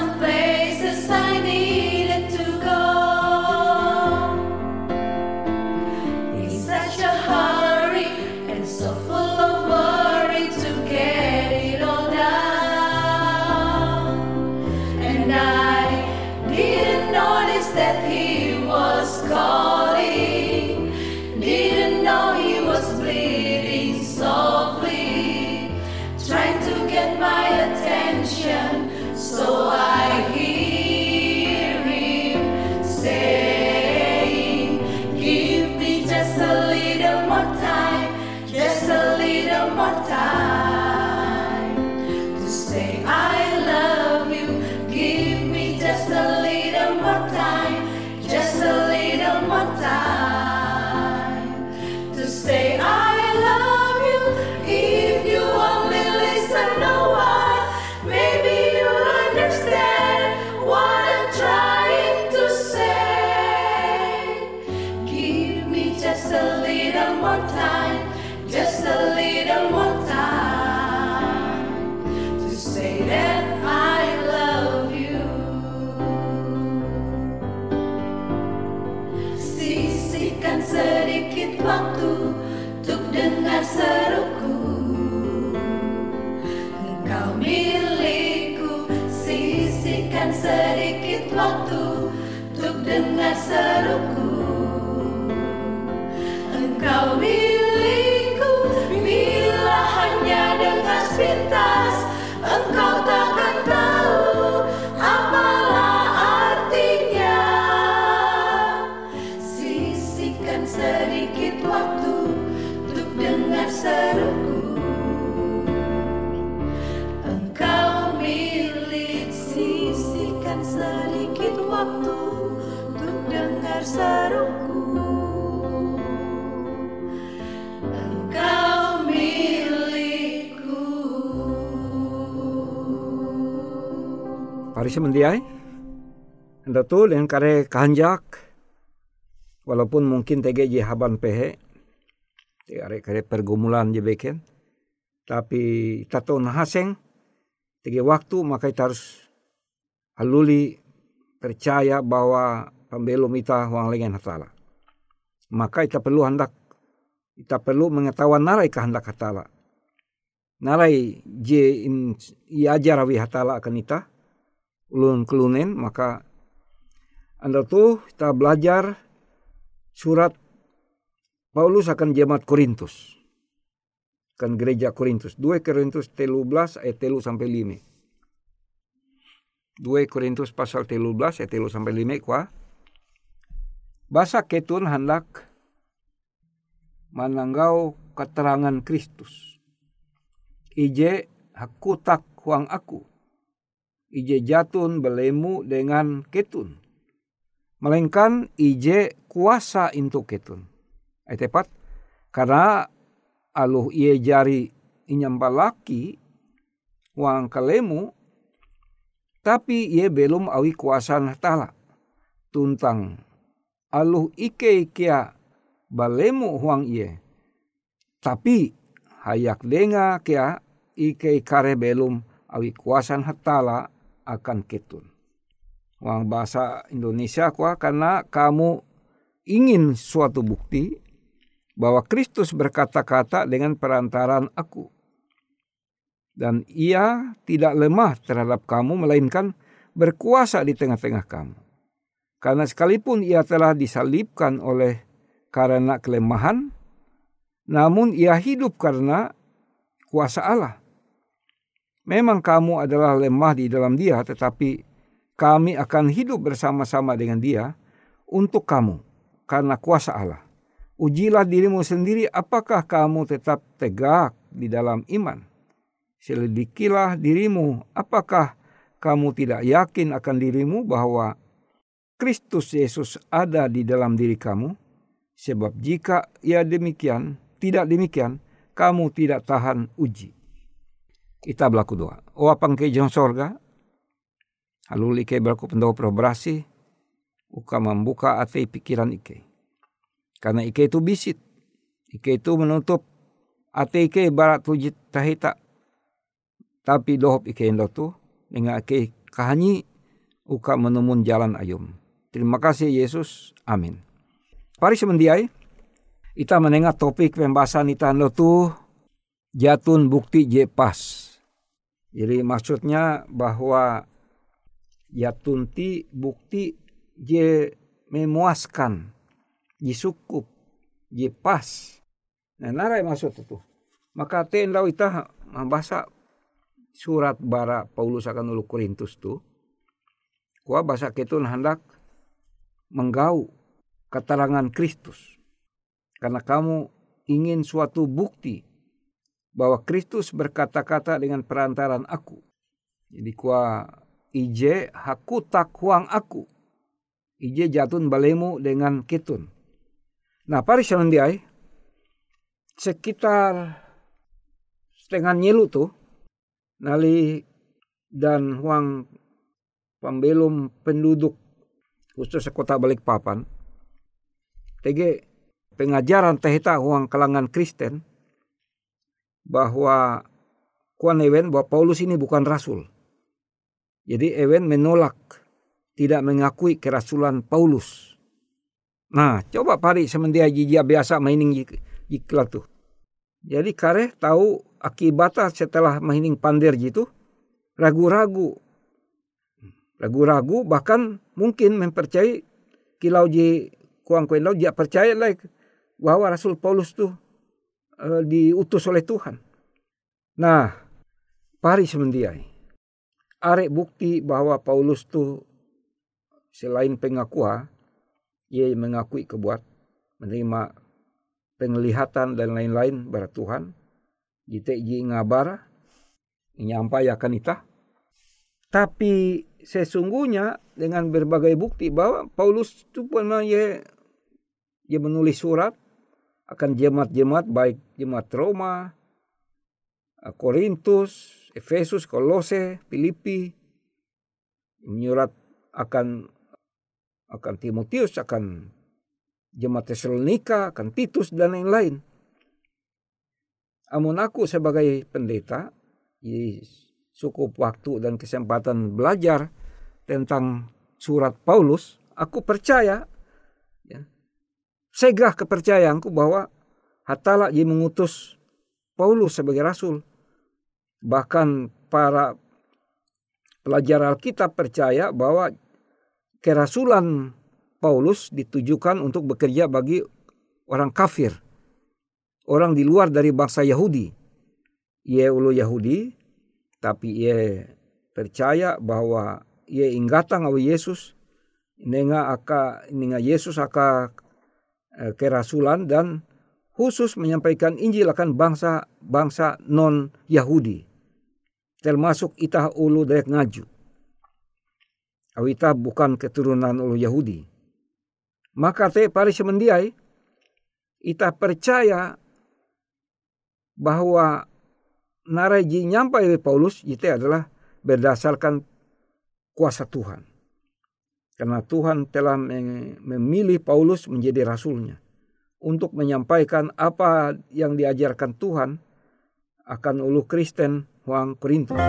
contemplate. Parisi mendiai Anda tu dengan kare kanjak walaupun mungkin tege je haban pehe kare kare pergumulan je beken tapi tato nahaseng tege waktu maka kita harus aluli percaya bahwa pembelum kita wang lengan hatala. Maka kita perlu hendak kita perlu mengetahui narai kehendak hatala. Narai je in iajar hatala akan kita ulun kelunen maka anda tu kita belajar surat Paulus akan jemaat Korintus. Kan gereja Korintus. 2 Korintus 13 ayat 3 sampai 5. 2 Korintus pasal 13 ayat 3 sampai 5 kuah. Bahasa ketun hendak mananggau keterangan Kristus. Ije hakutak huang aku. Ije jatun belemu dengan ketun. Melainkan ije kuasa untuk ketun. Ay tepat karena aluh iye jari inyam balaki wang kalemu tapi iye belum awi kuasa tala tuntang aluh ike ikia balemu huang iye. Tapi hayak denga kia ike kare belum awi kuasa hatala akan ketun Wang bahasa Indonesia kuah karena kamu ingin suatu bukti bahwa Kristus berkata-kata dengan perantaran aku. Dan ia tidak lemah terhadap kamu melainkan berkuasa di tengah-tengah kamu. Karena sekalipun ia telah disalibkan oleh karena kelemahan, namun ia hidup karena kuasa Allah. Memang kamu adalah lemah di dalam dia, tetapi kami akan hidup bersama-sama dengan dia untuk kamu karena kuasa Allah. Ujilah dirimu sendiri apakah kamu tetap tegak di dalam iman. Selidikilah dirimu apakah kamu tidak yakin akan dirimu bahwa Kristus Yesus ada di dalam diri kamu. Sebab jika ia demikian, tidak demikian, kamu tidak tahan uji. Kita berlaku doa. O apang ke sorga, Lalu ike berlaku pendawa beroperasi, uka membuka ate pikiran ike. Karena ike itu bisit. Ike itu menutup ate ike barat tujit tahita. Tapi dohop ike endo tu dengan ike kahanyi uka menemun jalan ayum. Terima kasih Yesus. Amin. Pari semendiai, kita menengah topik pembahasan kita endo tu jatun bukti jepas. Jadi maksudnya bahwa ya tunti bukti je memuaskan je cukup je pas. Nah narai maksud itu. Maka tenda ita bahasa surat bara Paulus akan ulu Korintus tu kuah bahasa ketun hendak menggau keterangan Kristus. Karena kamu ingin suatu bukti bahwa Kristus berkata-kata dengan perantaran aku jadi kuah ije haku tak huang aku. Ije jatun balemu dengan kitun. Nah pari diai sekitar setengah nyelu tuh nali dan huang pembelum penduduk khusus kota Balikpapan. Tege pengajaran tehita huang kalangan Kristen bahwa kuan ewen bahwa Paulus ini bukan rasul. Jadi Ewen menolak tidak mengakui kerasulan Paulus. Nah, coba pari semendia jijia biasa maining jikla tuh. Jadi kare tahu akibatnya setelah maining pandir gitu, ragu-ragu. Ragu-ragu bahkan mungkin mempercayai kilau ji kuang kuendau dia percaya lah bahwa Rasul Paulus tuh uh, diutus oleh Tuhan. Nah, pari semendiai arek bukti bahwa Paulus tu selain pengakua, ia mengakui kebuat, menerima penglihatan dan lain-lain pada Tuhan. Jite ji ngabar, menyampaikan ita. Tapi sesungguhnya dengan berbagai bukti bahwa Paulus itu pernah ia, ia menulis surat akan jemaat-jemaat baik jemaat Roma, Korintus, Efesus, Kolose, Filipi, menyurat akan akan Timotius, akan jemaat Tesalonika, akan Titus dan lain-lain. Amun aku sebagai pendeta, cukup waktu dan kesempatan belajar tentang surat Paulus, aku percaya, ya, segah kepercayaanku bahwa Hatala jadi mengutus Paulus sebagai rasul. Bahkan para pelajar Alkitab percaya bahwa kerasulan Paulus ditujukan untuk bekerja bagi orang kafir. Orang di luar dari bangsa Yahudi. Ia ulu Yahudi, tapi ia percaya bahwa ia ingatan awi Yesus, nenga aka nenga Yesus aka kerasulan dan khusus menyampaikan Injil akan bangsa-bangsa non Yahudi termasuk itah ulu dayak ngaju. Awita bukan keturunan ulu Yahudi. Maka te pari semendiai, ita percaya bahwa naraji nyampai oleh Paulus itu adalah berdasarkan kuasa Tuhan. Karena Tuhan telah memilih Paulus menjadi rasulnya untuk menyampaikan apa yang diajarkan Tuhan akan ulu Kristen Juan Corinto.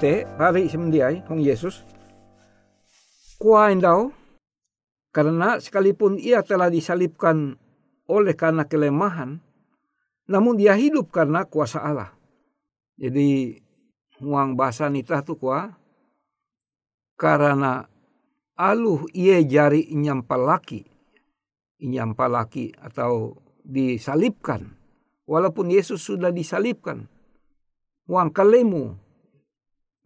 Hari semendiai Hong Yesus kuain dau karena sekalipun ia telah disalibkan oleh karena kelemahan namun dia hidup karena kuasa Allah. Jadi uang bahasa nita tu kuah karena aluh ia jari nyampalaki nyampalaki atau disalibkan walaupun Yesus sudah disalibkan uang kalemu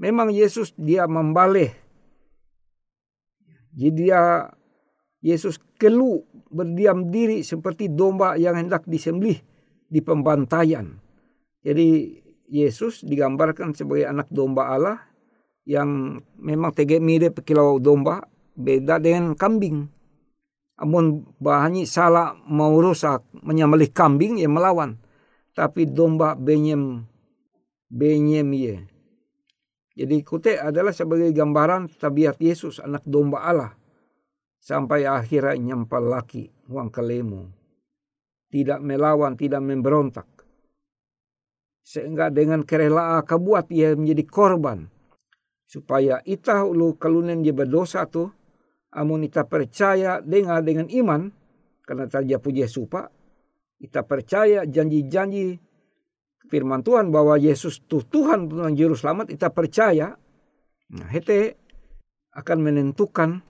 memang Yesus dia membaleh jadi dia Yesus kelu berdiam diri seperti domba yang hendak disembelih di pembantaian. Jadi Yesus digambarkan sebagai anak domba Allah yang memang tege mirip kilau domba beda dengan kambing. Amun bahannya salah mau rusak menyembelih kambing ya melawan. Tapi domba benyem benyem ye. Jadi kute adalah sebagai gambaran tabiat Yesus anak domba Allah. Sampai akhirnya nyempal laki uang kelemu. Tidak melawan, tidak memberontak. Sehingga dengan kerelaan kebuat ia menjadi korban. Supaya ita ulu kalunen dia berdosa tuh. Amun ita percaya dengan dengan iman. Karena tadi puji supa. Ita percaya janji-janji firman Tuhan bahwa Yesus tuh Tuhan Tuhan Juru Selamat. Ita percaya. Nah, hete akan menentukan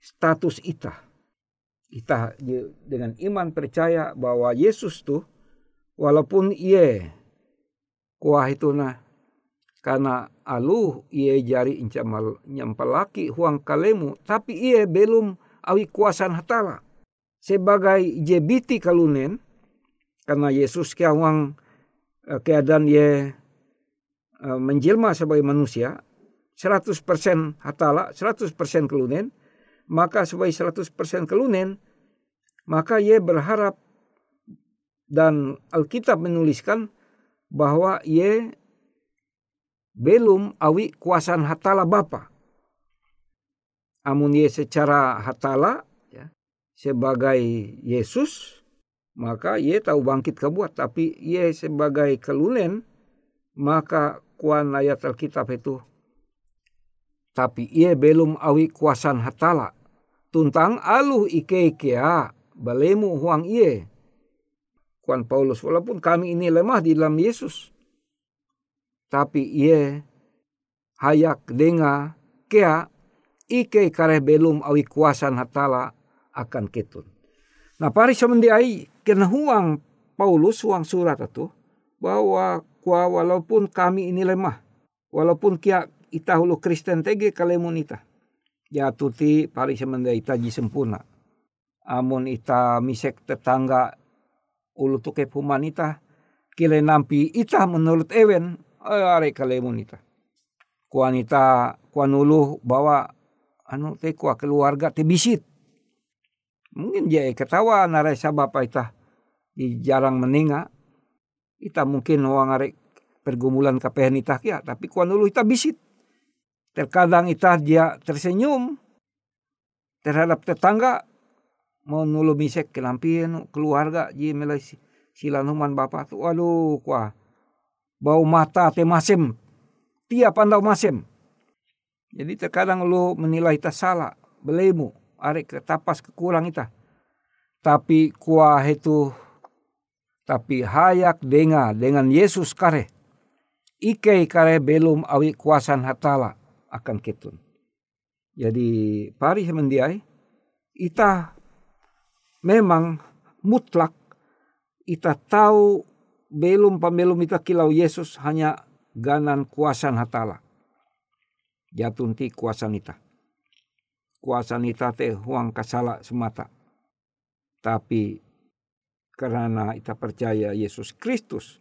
status ita. Ita dengan iman percaya bahwa Yesus tuh walaupun ia kuah itu nah karena aluh ia jari incamal nyampalaki huang kalemu tapi ia belum awi kuasan hatala sebagai jebiti kalunen karena Yesus kia huang uh, keadaan ia uh, menjelma sebagai manusia 100% hatala 100% kelunen maka sebagai 100% kelunen maka ia berharap dan Alkitab menuliskan bahwa ye belum awi kuasaan hatala bapa. Amun ye secara hatala ya, sebagai Yesus maka ye tahu bangkit kebuat. Tapi ye sebagai kelunen maka kuan ayat Alkitab itu tapi ye belum awi kuasaan hatala. Tuntang aluh ike ikea balemu huang iye Kuan Paulus, walaupun kami ini lemah di dalam Yesus, tapi ia hayak denga kea ike kare belum awi kuasan hatala akan ketun. Nah pari semendiai kena huang Paulus huang surat itu bahwa kua walaupun kami ini lemah, walaupun kia ita hulu Kristen tege kalemun ita. Ya tuti pari semendiai taji sempurna. Amun ita misek tetangga ulu tuke pumanita kile nampi ita menurut ewen are kalemun ita kuanita kuanulu bawa anu te kua keluarga te bisit mungkin dia ketawa narai sabapa ita di jarang meninga. Ita mungkin uang arek pergumulan kapehan ita kia tapi kuanulu ita bisit. Terkadang ita dia tersenyum terhadap tetangga mau nulu misek kelampian keluarga ji melai silan human bapak tu waduh kuah bau mata te masem tiap pandau masem. Jadi terkadang lu menilai kita salah belemu arek ketapas kekurang ita tapi kuah itu tapi hayak denga dengan Yesus kare ike kare belum awi kuasan hatala akan ketun jadi pari semendiai ita memang mutlak kita tahu belum pembelum kita kilau Yesus hanya ganan kuasan hatala. Jatunti kuasa nita. Kuasa nita te huang kasala semata. Tapi karena kita percaya Yesus Kristus,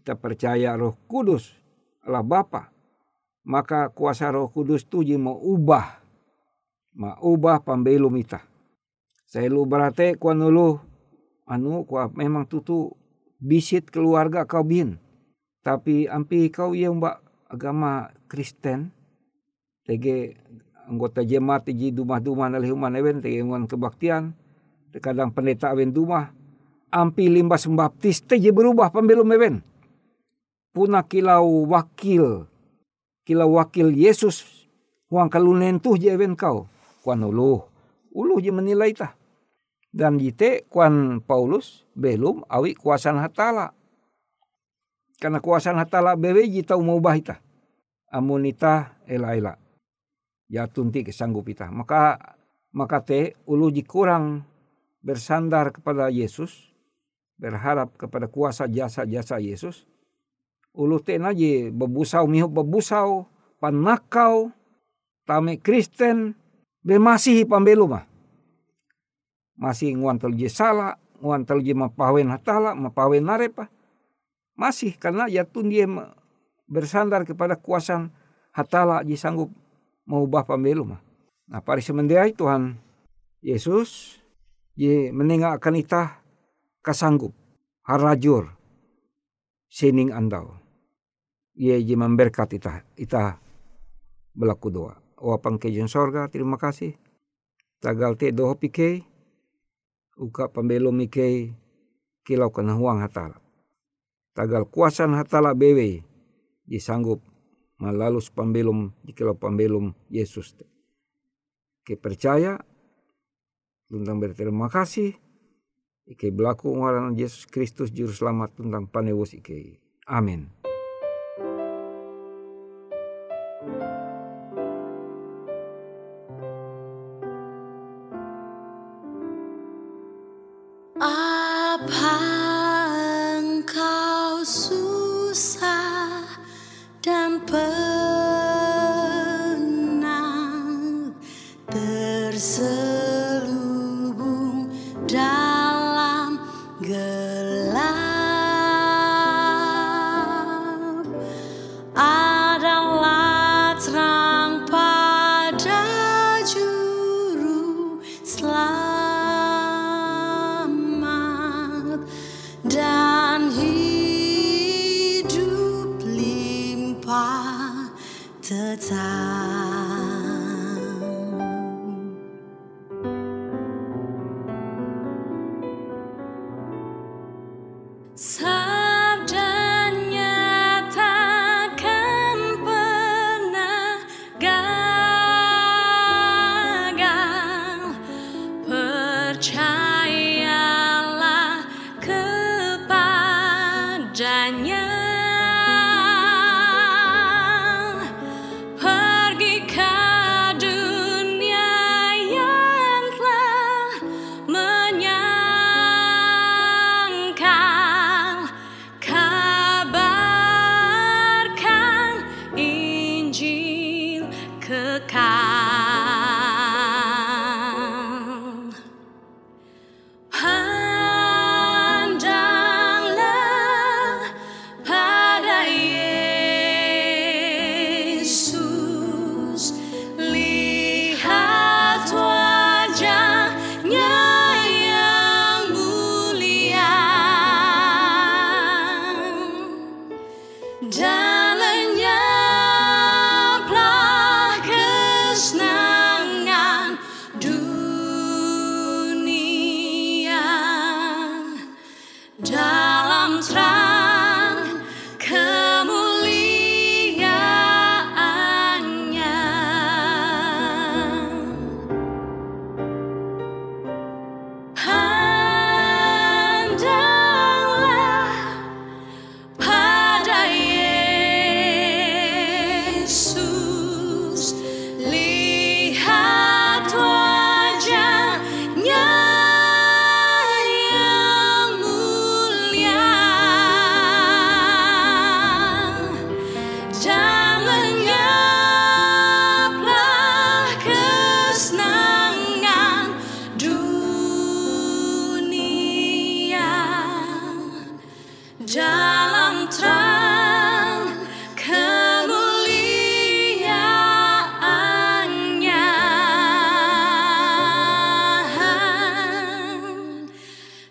kita percaya Roh Kudus adalah Bapa, maka kuasa Roh Kudus tuji mau ubah, mau ubah pembelum kita saya lu berate kuan lu anu kua memang tutu bisit keluarga kau bin. Tapi ampi kau yang mbak agama Kristen. Tege anggota jemaat ji dumah-dumah nalih human ewen tege ngon kebaktian. Kadang pendeta awen dumah. Ampi limbas baptis tege berubah pembelum ewen. Puna kilau wakil. Kilau wakil Yesus. Huang kalunen tuh je ewen kau. Kuan uluh ulu je menilai tah. Dan jite kuan Paulus belum awi kuasaan hatala. Karena kuasaan hatala bewe jita mau bahita. Amunita ela ela. Jatun ti kesanggup ita. Maka maka te ulu kurang bersandar kepada Yesus, berharap kepada kuasa jasa-jasa Yesus. Ulu te naji bebusau miho bebusau, panakau, tame Kristen, be masih pambelu mah. Masih nguantel je salah, nguantel je mapawen hatala, mapawen narepa. Masih karena jatun dia bersandar kepada kuasa hatala je sanggup mengubah pambelu mah. Nah, pada semendiai Tuhan Yesus ye menengahkan ita kasanggup harajur sining andau. Ye je memberkat ita ita berlaku doa. Wapang kejen sorga terima kasih. Tagal te doho pike uka pembelo mike kilau kena huang hatala. Tagal kuasan hatala bewe disanggup malalus pambelum kilau pambelum Yesus. Ke percaya tentang berterima kasih Ike berlaku ngaran Yesus Kristus juru selamat tentang panewus ike. Amin. good.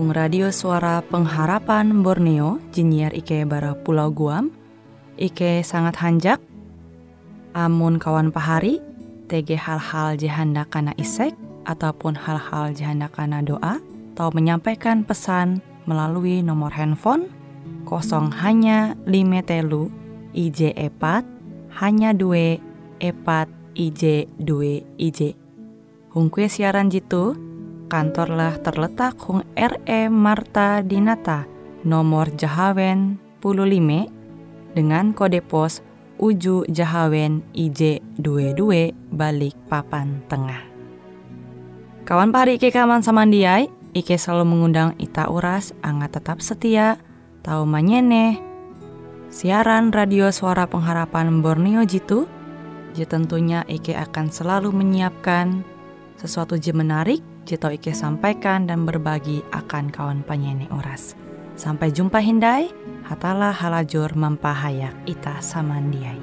Hung Radio Suara Pengharapan Borneo, Jinnyar IK Bara Pulau Guam, IK sangat hanjak, Amun kawan pahari, TG hal-hal jihanda kana isek, ataupun hal-hal jahanda kana doa atau menyampaikan pesan melalui nomor handphone kosong hanya lima telu IJ epat hanya dua epat IJ dua IJ. Hung kue siaran jitu kantorlah terletak Hung RE Marta Dinata nomor Jahawen 15 dengan kode pos Uju Jahawen IJ22 balik papan tengah. Kawan pari Ike kaman samandiai, Ike selalu mengundang Ita Uras, angga tetap setia, tahu manyene, siaran radio suara pengharapan Borneo Jitu, je tentunya Ike akan selalu menyiapkan sesuatu je menarik, jito Ike sampaikan dan berbagi akan kawan penyanyi Uras. Sampai jumpa Hindai, hatalah halajur mempahayak ita samandiai.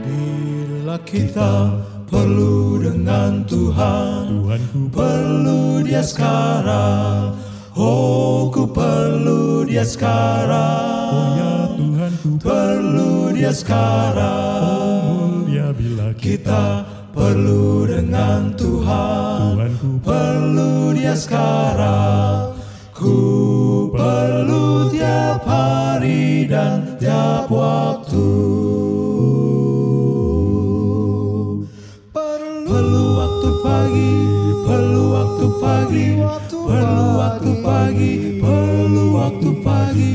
Bila kita perlu dengan Tuhan, Tuhan perlu dia sekarang. Oh, ku perlu dia sekarang. Oh ya Tuhan, ku perlu dia sekarang. Oh mulia bila kita perlu dengan Tuhan. Tuhan ku perlu dia sekarang. Ku perlu tiap hari dan tiap waktu. Perlu waktu pagi, perlu waktu pagi, perlu waktu pagi, perlu waktu pagi,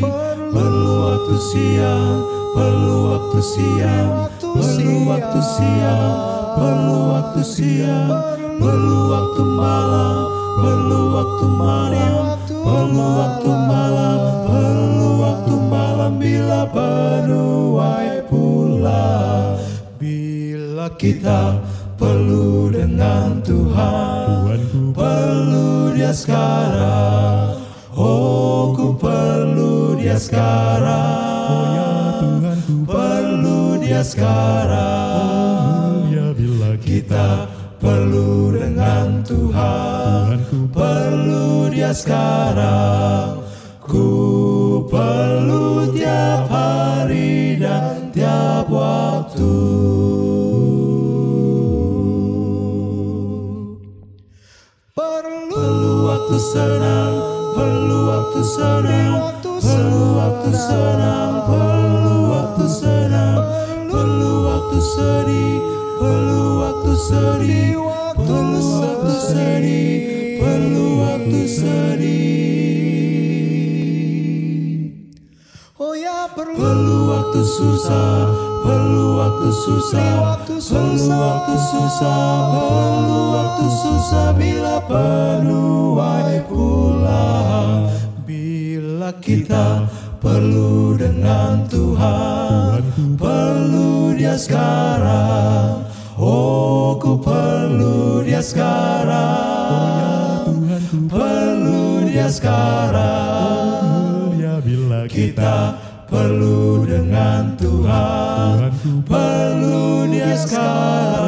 perlu waktu siang, perlu waktu siang, perlu waktu siang, perlu waktu siang, perlu waktu malam, perlu waktu malam, perlu waktu malam, perlu waktu malam bila penuai pulang. Bila kita perlu dengan Tuhan, perlu dia sekarang. Oh, ku perlu dia sekarang. Oh ya Tuhan, ku perlu dia sekarang. Perlu dengan Tuhan, ku perlu dia sekarang. Ku perlu tiap hari dan tiap waktu. Perlu waktu senang, perlu waktu senang, perlu waktu senang, perlu waktu senang, perlu waktu sedih, perlu waktu sedih, perlu waktu sedih, perlu waktu sedih. Oh ya perlu, perlu waktu susah, perlu waktu susah, perlu waktu susah, perlu waktu susah bila penuai pulang. Bila kita perlu dengan Tuhan, perlu dia sekarang. Oh ku perlu dia sekarang. Oh, ya Tuhan, Perlu dia sekarang. Oh, bila kita, kita perlu dengan Tuhan, Tuhan Perlu dia sekarang.